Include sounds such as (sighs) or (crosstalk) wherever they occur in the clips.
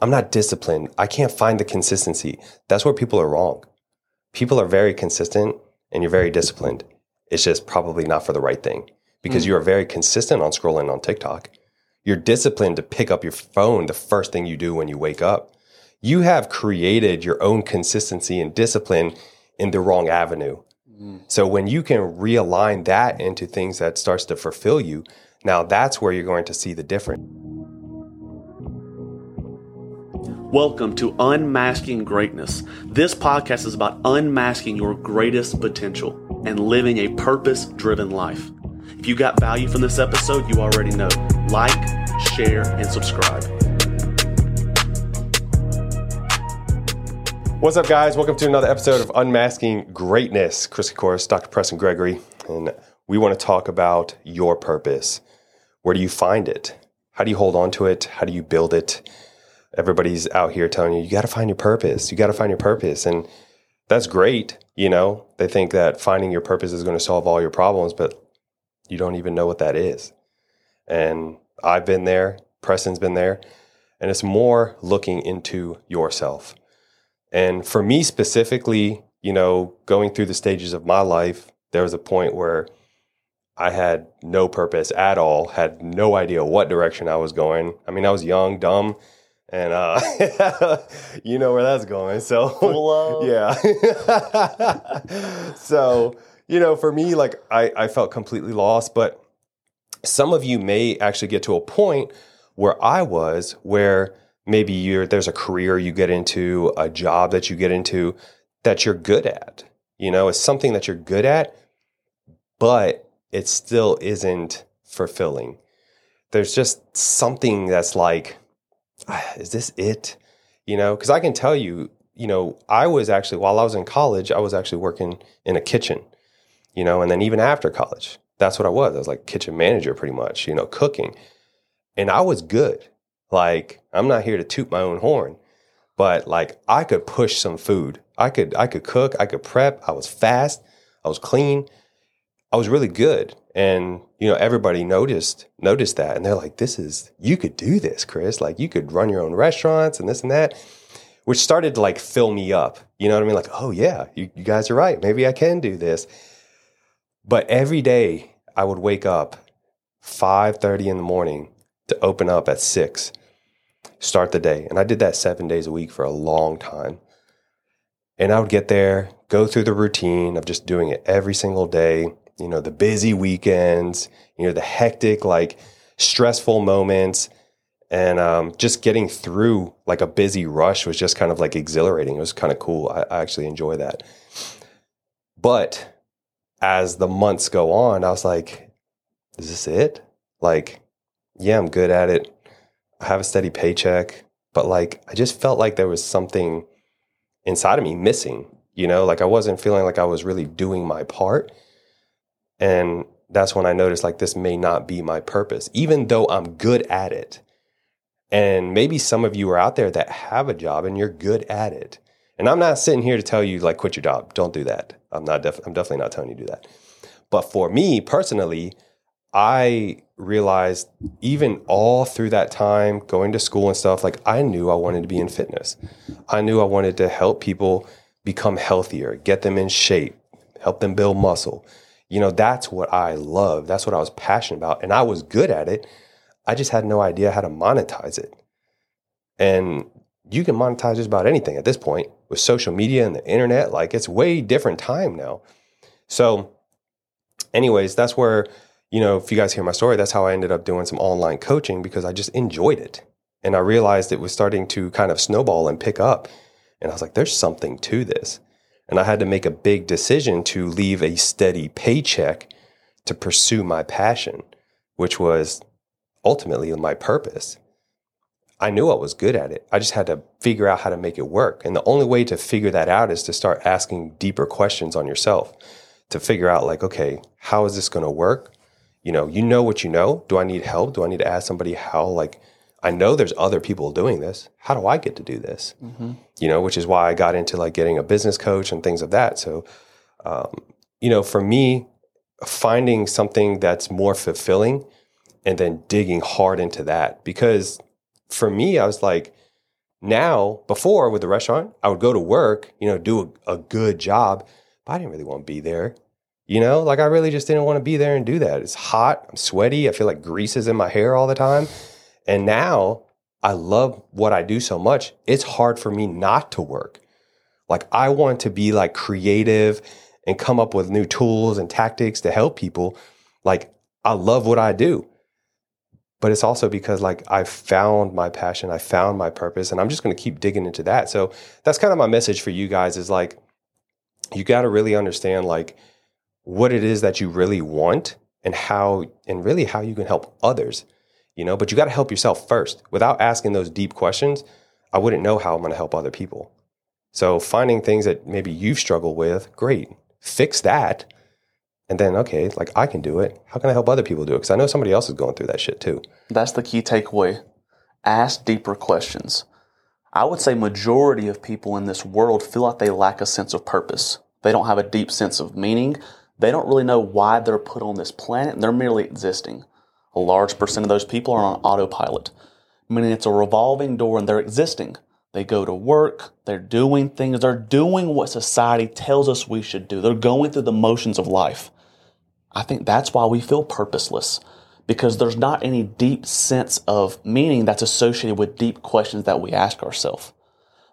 I'm not disciplined. I can't find the consistency. That's where people are wrong. People are very consistent and you're very disciplined. It's just probably not for the right thing because mm. you are very consistent on scrolling on TikTok. You're disciplined to pick up your phone the first thing you do when you wake up. You have created your own consistency and discipline in the wrong avenue. Mm. So when you can realign that into things that starts to fulfill you, now that's where you're going to see the difference. Welcome to Unmasking Greatness. This podcast is about unmasking your greatest potential and living a purpose driven life. If you got value from this episode, you already know. Like, share, and subscribe. What's up, guys? Welcome to another episode of Unmasking Greatness. Chris Kokoris, Dr. Preston Gregory, and we want to talk about your purpose. Where do you find it? How do you hold on to it? How do you build it? Everybody's out here telling you you got to find your purpose. You got to find your purpose. And that's great you know? They think that finding your purpose is going to solve all your problems but you don't even know what that is. And i've been there preston's been there and it's more looking into yourself. And for me specifically you know going through the stages of my life there was a point where I had no purpose at all, had no idea what direction I was going. I mean, I was young, dumb, and uh, (laughs) you know where that's going. So (laughs) yeah. (laughs) so you know, for me, like I, I felt completely lost. But some of you may actually get to a point where I was, where maybe you're there's a career you get into, a job that you get into that you're good at. You know, it's something that you're good at, but it still isn't fulfilling. There's just something that's like (sighs) is this it? You know, because I can tell you, you know, I was actually, while I was in college, I was actually working in a kitchen, you know, and then even after college, that's what I was. I was like kitchen manager pretty much, you know, cooking. And I was good. Like, I'm not here to toot my own horn, but like I could push some food. I could I could cook, I could prep, I was fast, I was clean. I was really good. And you know everybody noticed noticed that. And they're like this is you could do this chris. Like you could run your own restaurants and this and that which started to like fill me up. You know what i mean? Like oh yeah you, you guys are right. Maybe i can do this. But every day i would wake up 5.30 in the morning to open up at 6 start the day. And i did that seven days a week for a long time. And i would get there go through the routine of just doing it every single day you know, the busy weekends, you know, the hectic, like stressful moments. And um, just getting through like a busy rush was just kind of like exhilarating. It was kind of cool. I, I actually enjoy that. But as the months go on, I was like, is this it? Like, yeah, I'm good at it. I have a steady paycheck, but like, I just felt like there was something inside of me missing, you know, like I wasn't feeling like I was really doing my part. And that's when I noticed like this may not be my purpose, even though I'm good at it. And maybe some of you are out there that have a job and you're good at it. And I'm not sitting here to tell you like quit your job. Don't do that. I'm not def- I'm definitely not telling you to do that. But for me personally, I realized even all through that time going to school and stuff like I knew I wanted to be in fitness. I knew I wanted to help people become healthier, get them in shape, help them build muscle you know, that's what I love. That's what I was passionate about. And I was good at it. I just had no idea how to monetize it. And you can monetize just about anything at this point with social media and the internet. Like it's way different time now. So, anyways, that's where, you know, if you guys hear my story, that's how I ended up doing some online coaching because I just enjoyed it. And I realized it was starting to kind of snowball and pick up. And I was like, there's something to this. And I had to make a big decision to leave a steady paycheck to pursue my passion, which was ultimately my purpose. I knew I was good at it. I just had to figure out how to make it work. And the only way to figure that out is to start asking deeper questions on yourself to figure out, like, okay, how is this going to work? You know, you know what you know. Do I need help? Do I need to ask somebody how, like, I know there's other people doing this. How do I get to do this? Mm-hmm. You know, which is why I got into like getting a business coach and things of that. So, um, you know, for me, finding something that's more fulfilling and then digging hard into that because for me, I was like, Now, before with the restaurant, I would go to work, you know, do a, a good job, but I didn't really want to be there. You know, like I really just didn't want to be there and do that. It's hot, I'm sweaty, I feel like grease is in my hair all the time. And now I love what I do so much, it's hard for me not to work. Like I want to be like creative and come up with new tools and tactics to help people. Like I love what I do but it's also because like I found my passion, I found my purpose, and I'm just going to keep digging into that. So that's kind of my message for you guys is like you got to really understand like what it is that you really want and how and really how you can help others. You know, but you got to help yourself first. Without asking those deep questions, I wouldn't know how I'm going to help other people. So finding things that maybe you've struggled with, great. Fix that and then okay like i can do it. How can i help other people do it? Because i know somebody else is going through that shit too. That's the key takeaway. Ask deeper questions. I would say majority of people in this world feel like they lack a sense of purpose. They don't have a deep sense of meaning. They don't really know why they're put on this planet and they're merely existing a large percent of those people are on autopilot meaning it's a revolving door and they're existing they go to work, they're doing things, they're doing what society tells us we should do. They're going through the motions of life. I think that's why we feel purposeless because there's not any deep sense of meaning that's associated with deep questions that we ask ourselves.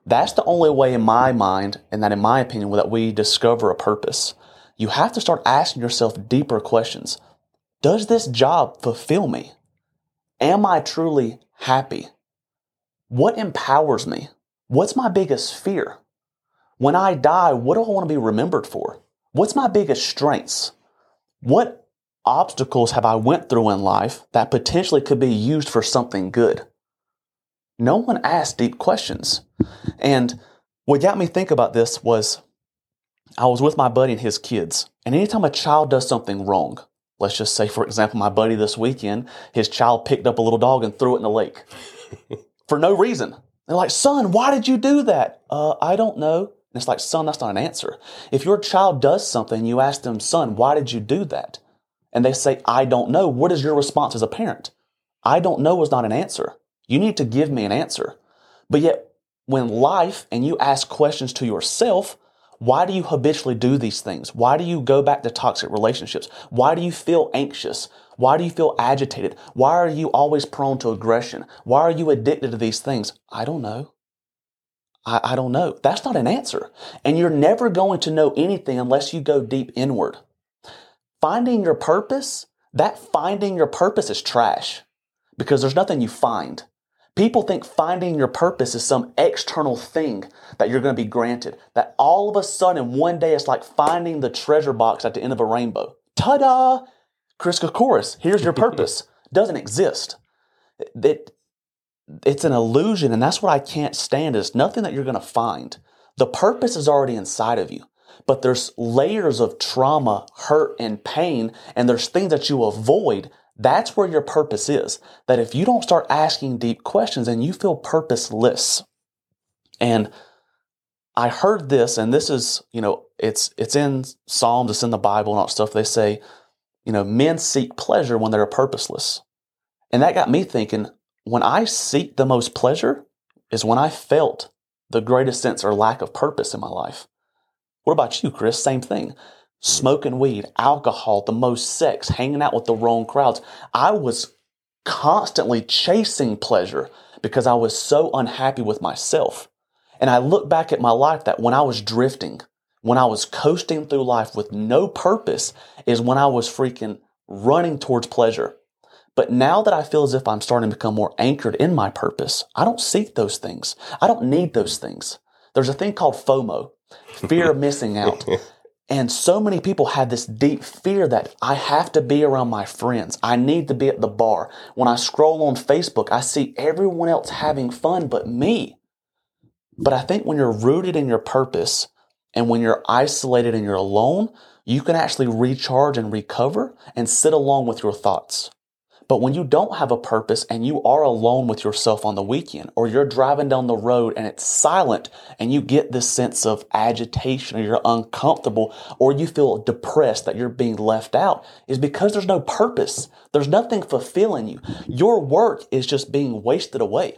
That's the only way in my mind, and that in my opinion, that we discover a purpose. You have to start asking yourself deeper questions. Does this job fulfill me? Am I truly happy? What empowers me? What's my biggest fear? When I die, what do I want to be remembered for? What's my biggest strengths? What obstacles have I went through in life that potentially could be used for something good? No one asked deep questions. And what got me think about this was I was with my buddy and his kids. And anytime a child does something wrong, let's just say, for example, my buddy this weekend, his child picked up a little dog and threw it in the lake (laughs) for no reason. They're like, son, why did you do that? Uh, I don't know. And it's like, son, that's not an answer. If your child does something, you ask them, son, why did you do that? And they say, I don't know. What is your response as a parent? I don't know is not an answer. You need to give me an answer. But yet, when life and you ask questions to yourself, why do you habitually do these things? Why do you go back to toxic relationships? Why do you feel anxious? Why do you feel agitated? Why are you always prone to aggression? Why are you addicted to these things? I don't know. I, I don't know. That's not an answer. And you're never going to know anything unless you go deep inward. Finding your purpose, that finding your purpose is trash because there's nothing you find. People think finding your purpose is some external thing that you're going to be granted. That all of a sudden, one day, it's like finding the treasure box at the end of a rainbow. Ta da! Chris Koukouris, here's your (laughs) purpose. Doesn't exist. It, it's an illusion, and that's what I can't stand. is nothing that you're going to find. The purpose is already inside of you, but there's layers of trauma, hurt, and pain, and there's things that you avoid. That's where your purpose is. That if you don't start asking deep questions, and you feel purposeless. And I heard this, and this is, you know, it's it's in Psalms, it's in the Bible and all that stuff. They say, you know, men seek pleasure when they're purposeless. And that got me thinking, when I seek the most pleasure is when I felt the greatest sense or lack of purpose in my life. What about you, Chris? Same thing. Smoking weed, alcohol, the most sex, hanging out with the wrong crowds. I was constantly chasing pleasure because I was so unhappy with myself. And I look back at my life that when I was drifting, when I was coasting through life with no purpose, is when I was freaking running towards pleasure. But now that I feel as if I'm starting to become more anchored in my purpose, I don't seek those things. I don't need those things. There's a thing called FOMO, (laughs) fear of missing out. And so many people have this deep fear that I have to be around my friends. I need to be at the bar. When I scroll on Facebook, I see everyone else having fun but me. But I think when you're rooted in your purpose and when you're isolated and you're alone, you can actually recharge and recover and sit along with your thoughts. But when you don't have a purpose and you are alone with yourself on the weekend, or you're driving down the road and it's silent and you get this sense of agitation or you're uncomfortable or you feel depressed that you're being left out, is because there's no purpose. There's nothing fulfilling you. Your work is just being wasted away.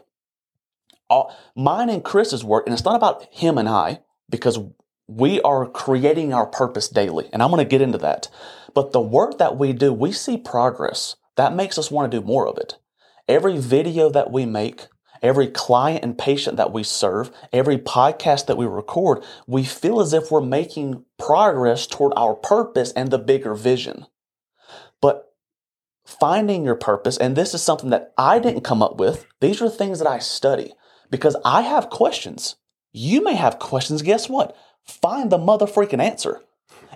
all, mine and Chris's work, and it's not about him and I, because we are creating our purpose daily. And I'm going to get into that. But the work that we do, we see progress. That makes us want to do more of it. Every video that we make, every client and patient that we serve, every podcast that we record, we feel as if we're making progress toward our purpose and the bigger vision. But finding your purpose, and this is something that I didn't come up with, these are things that I study because I have questions. You may have questions. Guess what? Find the mother freaking answer.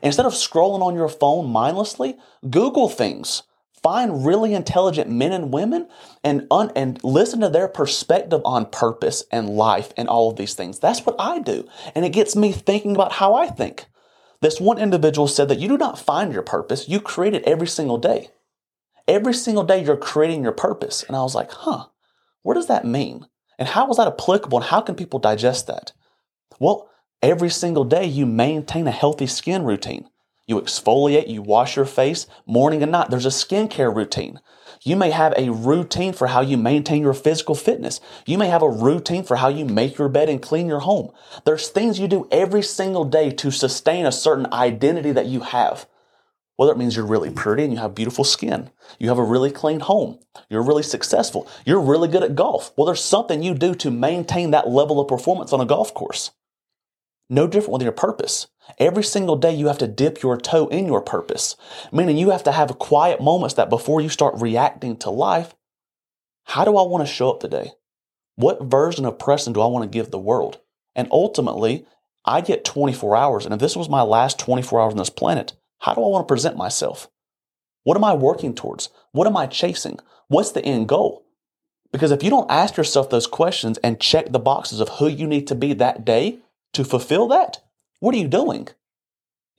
Instead of scrolling on your phone mindlessly, Google things. Find really intelligent men and women and, un- and listen to their perspective on purpose and life and all of these things. That's what I do. And it gets me thinking about how I think. This one individual said that you do not find your purpose, you create it every single day. Every single day you're creating your purpose. And I was like, huh, what does that mean? And how is that applicable and how can people digest that? Well, every single day you maintain a healthy skin routine. You exfoliate, you wash your face morning and night. There's a skincare routine. You may have a routine for how you maintain your physical fitness. You may have a routine for how you make your bed and clean your home. There's things you do every single day to sustain a certain identity that you have. Whether it means you're really pretty and you have beautiful skin, you have a really clean home, you're really successful, you're really good at golf. Well, there's something you do to maintain that level of performance on a golf course. No different with your purpose. Every single day you have to dip your toe in your purpose, meaning you have to have quiet moments that before you start reacting to life, how do I want to show up today? What version of Preston do I want to give the world? And ultimately, I get 24 hours. And if this was my last 24 hours on this planet, how do I want to present myself? What am I working towards? What am I chasing? What's the end goal? Because if you don't ask yourself those questions and check the boxes of who you need to be that day to fulfill that, what are you doing?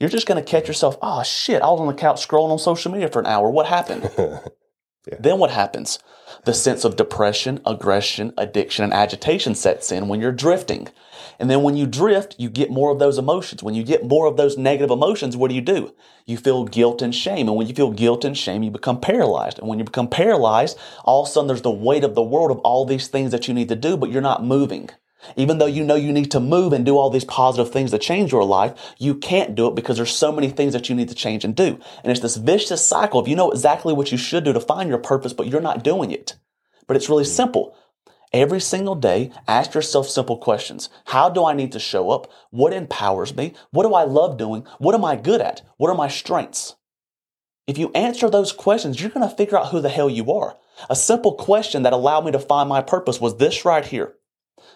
You're just going to catch yourself, oh shit, I was on the couch scrolling on social media for an hour. What happened? (laughs) yeah. Then what happens? The sense of depression, aggression, addiction, and agitation sets in when you're drifting. And then when you drift, you get more of those emotions. When you get more of those negative emotions, what do you do? You feel guilt and shame. And when you feel guilt and shame, you become paralyzed. And when you become paralyzed, all of a sudden there's the weight of the world of all these things that you need to do, but you're not moving. Even though you know you need to move and do all these positive things to change your life, you can't do it because there's so many things that you need to change and do. And it's this vicious cycle of you know exactly what you should do to find your purpose, but you're not doing it. But it's really simple. Every single day, ask yourself simple questions. How do I need to show up? What empowers me? What do I love doing? What am I good at? What are my strengths? If you answer those questions, you're going to figure out who the hell you are. A simple question that allowed me to find my purpose was this right here.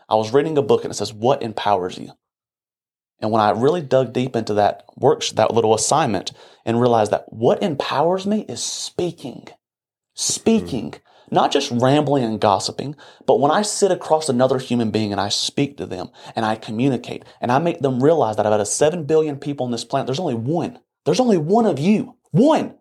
I was reading a book and it says, What empowers you? And when I really dug deep into that work, that little assignment, and realized that what empowers me is speaking. Speaking. Mm-hmm not just rambling and gossiping, but when I sit across another human being and I speak to them and I communicate and I make them realize that out of 7 billion people on this planet, there's only one. There's only one of you. One.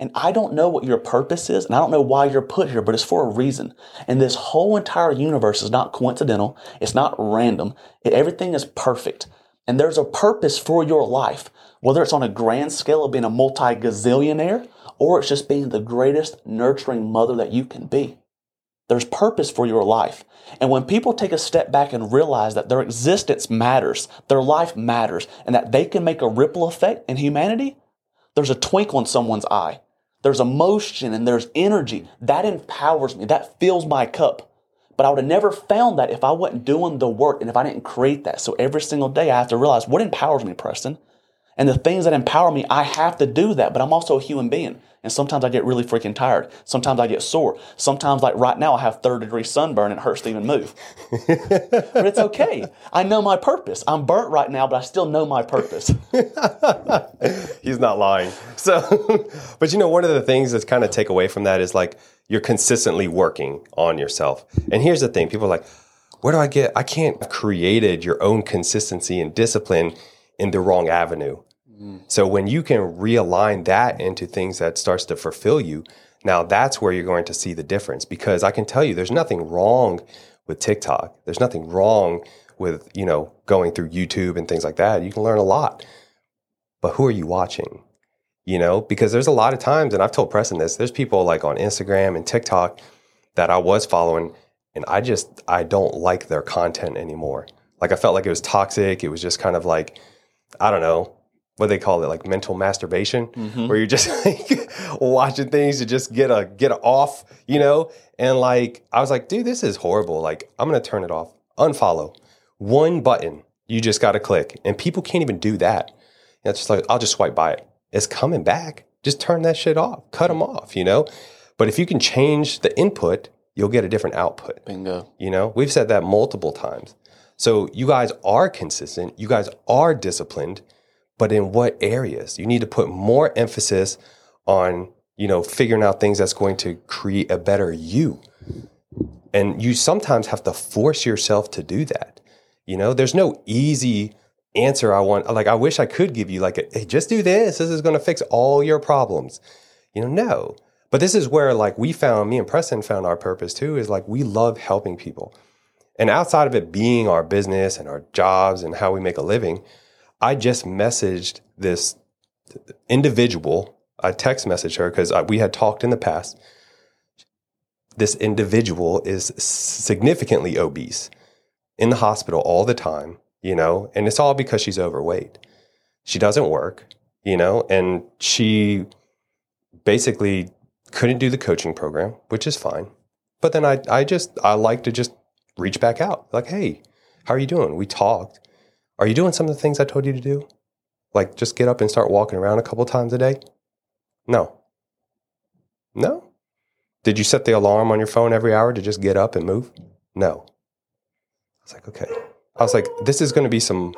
And I don't know what your purpose is, and I don't know why you're put here, but it's for a reason. And this whole entire universe is not coincidental. It's not random. It, everything is perfect. And there's a purpose for your life, whether it's on a grand scale of being a multi gazillionaire or it's just being the greatest nurturing mother that you can be. There's purpose for your life. And when people take a step back and realize that their existence matters, their life matters, and that they can make a ripple effect in humanity, there's a twinkle in someone's eye. There's emotion and there's energy. That empowers me. That fills my cup. But I would have never found that if I wasn't doing the work and if I didn't create that. So every single day I have to realize what empowers me, Preston. And the things that empower me, I have to do that. But I'm also a human being. And sometimes I get really freaking tired. Sometimes I get sore. Sometimes, like right now, I have third degree sunburn and it hurts to even move. (laughs) but it's okay. I know my purpose. I'm burnt right now, but I still know my purpose. (laughs) He's not lying. So, (laughs) but you know, one of the things that's kind of take away from that is like you're consistently working on yourself. And here's the thing people are like, where do I get? I can't have created your own consistency and discipline in the wrong avenue. So when you can realign that into things that starts to fulfill you, now that's where you're going to see the difference because I can tell you there's nothing wrong with TikTok. There's nothing wrong with, you know, going through YouTube and things like that. You can learn a lot. But who are you watching? You know, because there's a lot of times and I've told Preston this, there's people like on Instagram and TikTok that I was following and I just I don't like their content anymore. Like I felt like it was toxic. It was just kind of like I don't know what they call it, like mental masturbation, Mm-hmm. where you're just (laughs) like watching things to just get a get off, you know. And like I was like, dude, this is horrible. Like I'm gonna turn it off, unfollow. One button you just got to click, and people can't even do that. It's just like I'll just swipe by it. It's coming back. Just turn that shit off. Cut them off, you know. But if you can change the input, you'll get a different output. Bingo. You know, we've said that multiple times. So you guys are consistent, you guys are disciplined, but in what areas? You need to put more emphasis on, you know, figuring out things that's going to create a better you. And you sometimes have to force yourself to do that. You know, there's no easy answer I want. Like, I wish I could give you, like, hey, just do this. This is going to fix all your problems. You know, no. But this is where, like, we found, me and Preston found our purpose too, is like, we love helping people. And outside of it being our business and our jobs and how we make a living, I just messaged this individual. I text messaged her because we had talked in the past. This individual is significantly obese in the hospital all the time, you know, and it's all because she's overweight. She doesn't work, you know, and she basically couldn't do the coaching program, which is fine. But then I, I just, I like to just reach back out like, hey, how are you doing? We talked. Are you doing some of the things I told you to do? Like just get up and start walking around a couple times a day? No. No. Did you set the alarm on your phone every hour to just get up and move? No. I was like, okay. I was like, this is going to be some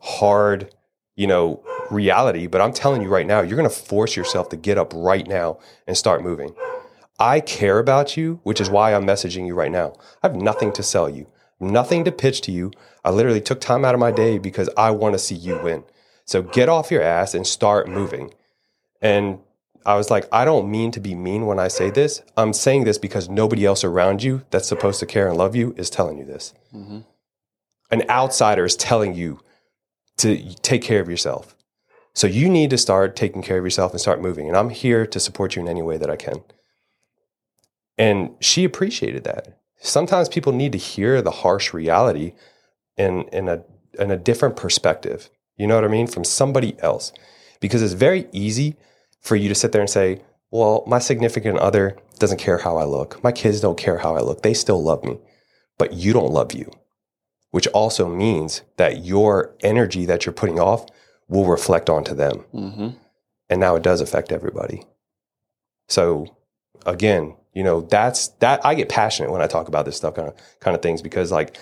hard, you know, reality, but I'm telling you right now, you're going to force yourself to get up right now and start moving. I care about you, which is why I'm messaging you right now. I have nothing to sell you, nothing to pitch to you. I literally took time out of my day because I want to see you win. So get off your ass and start moving. And I was like, I don't mean to be mean when I say this. I'm saying this because nobody else around you that's supposed to care and love you is telling you this. Mm-hmm. An outsider is telling you to take care of yourself. So you need to start taking care of yourself and start moving. And I'm here to support you in any way that I can. And she appreciated that. Sometimes people need to hear the harsh reality in, in, a, in a different perspective. You know what I mean? From somebody else. Because it's very easy for you to sit there and say, well, my significant other doesn't care how I look. My kids don't care how I look. They still love me. But you don't love you, which also means that your energy that you're putting off will reflect onto them. Mm-hmm. And now it does affect everybody. So again, you know, that's that I get passionate when I talk about this stuff kind of kind of things because like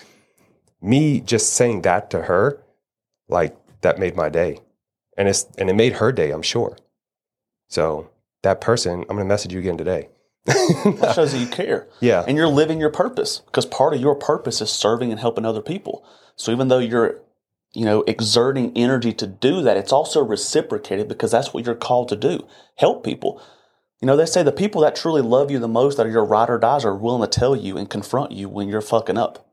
me just saying that to her, like that made my day. And it's and it made her day, I'm sure. So that person, I'm gonna message you again today. That shows that you care. (laughs) Yeah. And you're living your purpose because part of your purpose is serving and helping other people. So even though you're, you know, exerting energy to do that, it's also reciprocated because that's what you're called to do. Help people. You know, they say the people that truly love you the most that are your ride or dies are willing to tell you and confront you when you're fucking up.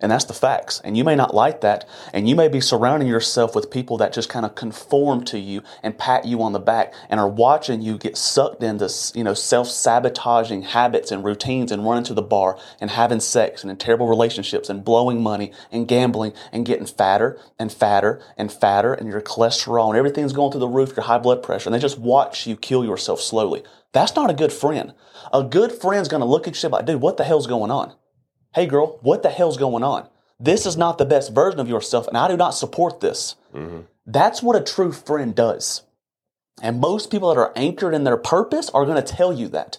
And that's the facts. And you may not like that. And you may be surrounding yourself with people that just kind of conform to you and pat you on the back and are watching you get sucked into, you know, self-sabotaging habits and routines and running to the bar and having sex and in terrible relationships and blowing money and gambling and getting fatter and fatter and fatter and your cholesterol and everything's going through the roof, your high blood pressure. And they just watch you kill yourself slowly. That's not a good friend. A good friend's going to look at you and like, dude, what the hell's going on? Hey girl, what the hell's going on? This is not the best version of yourself, and I do not support this. Mm-hmm. That's what a true friend does. And most people that are anchored in their purpose are going to tell you that.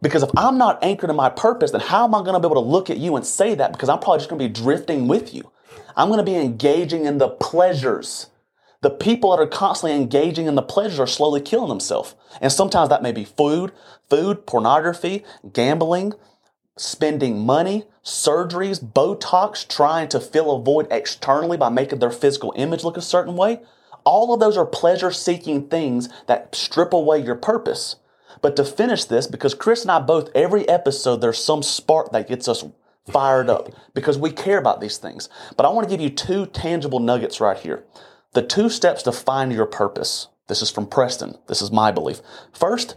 Because if I'm not anchored in my purpose, then how am I going to be able to look at you and say that? Because I'm probably just going to be drifting with you. I'm going to be engaging in the pleasures. The people that are constantly engaging in the pleasures are slowly killing themselves. And sometimes that may be food, food, pornography, gambling, spending money, surgeries, Botox, trying to fill a void externally by making their physical image look a certain way. All of those are pleasure seeking things that strip away your purpose. But to finish this, because Chris and I both, every episode, there's some spark that gets us fired up because we care about these things. But I want to give you two tangible nuggets right here. The two steps to find your purpose. This is from Preston. This is my belief. First,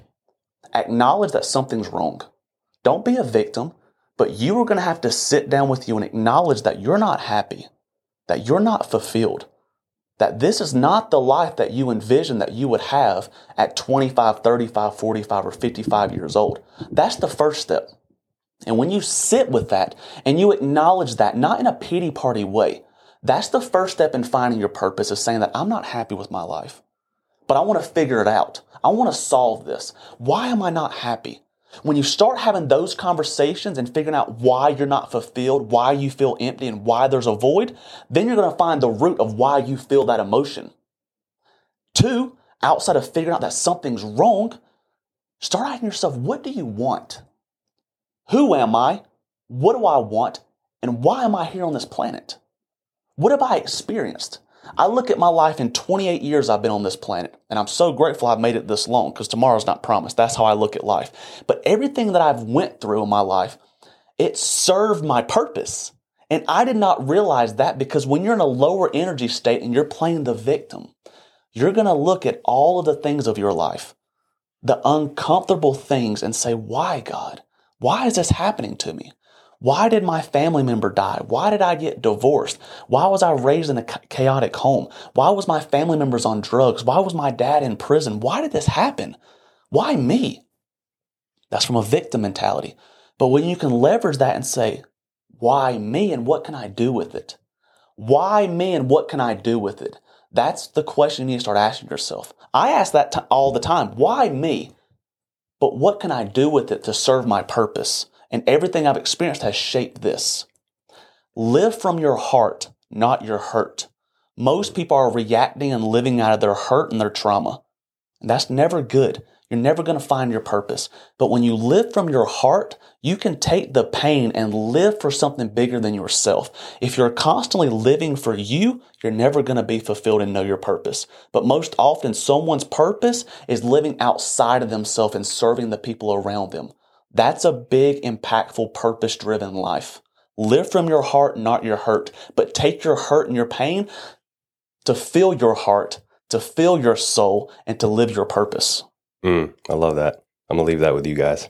acknowledge that something's wrong. Don't be a victim. But you are going to have to sit down with you and acknowledge that you're not happy, that you're not fulfilled, that this is not the life that you envision that you would have at 25, 35, 45, or 55 years old. That's the first step. And when you sit with that and you acknowledge that, not in a pity party way, that's the first step in finding your purpose is saying that I'm not happy with my life, but I want to figure it out. I want to solve this. Why am I not happy? When you start having those conversations and figuring out why you're not fulfilled, why you feel empty, and why there's a void, then you're going to find the root of why you feel that emotion. Two, outside of figuring out that something's wrong, start asking yourself, what do you want? Who am I? What do I want? And why am I here on this planet? What have I experienced? I look at my life in 28 years I've been on this planet, and I'm so grateful I've made it this long because tomorrow's not promised. That's how I look at life. But everything that I've went through in my life, it served my purpose. And I did not realize that because when you're in a lower energy state and you're playing the victim, you're going to look at all of the things of your life, the uncomfortable things, and say, Why, God? Why is this happening to me? Why did my family member die? Why did I get divorced? Why was I raised in a chaotic home? Why was my family members on drugs? Why was my dad in prison? Why did this happen? Why me? That's from a victim mentality. But when you can leverage that and say, why me and what can I do with it? Why me and what can I do with it? That's the question you need to start asking yourself. I ask that t- all the time. Why me? But what can I do with it to serve my purpose? And everything I've experienced has shaped this. Live from your heart, not your hurt. Most people are reacting and living out of their hurt and their trauma. And that's never good. You're never going to find your purpose. But when you live from your heart, you can take the pain and live for something bigger than yourself. If you're constantly living for you, you're never going to be fulfilled and know your purpose. But most often, someone's purpose is living outside of themselves and serving the people around them. That's a big, impactful, purpose driven life. Live from your heart, not your hurt, but take your hurt and your pain to fill your heart, to fill your soul, and to live your purpose. Mm, I love that. I'm going to leave that with you guys.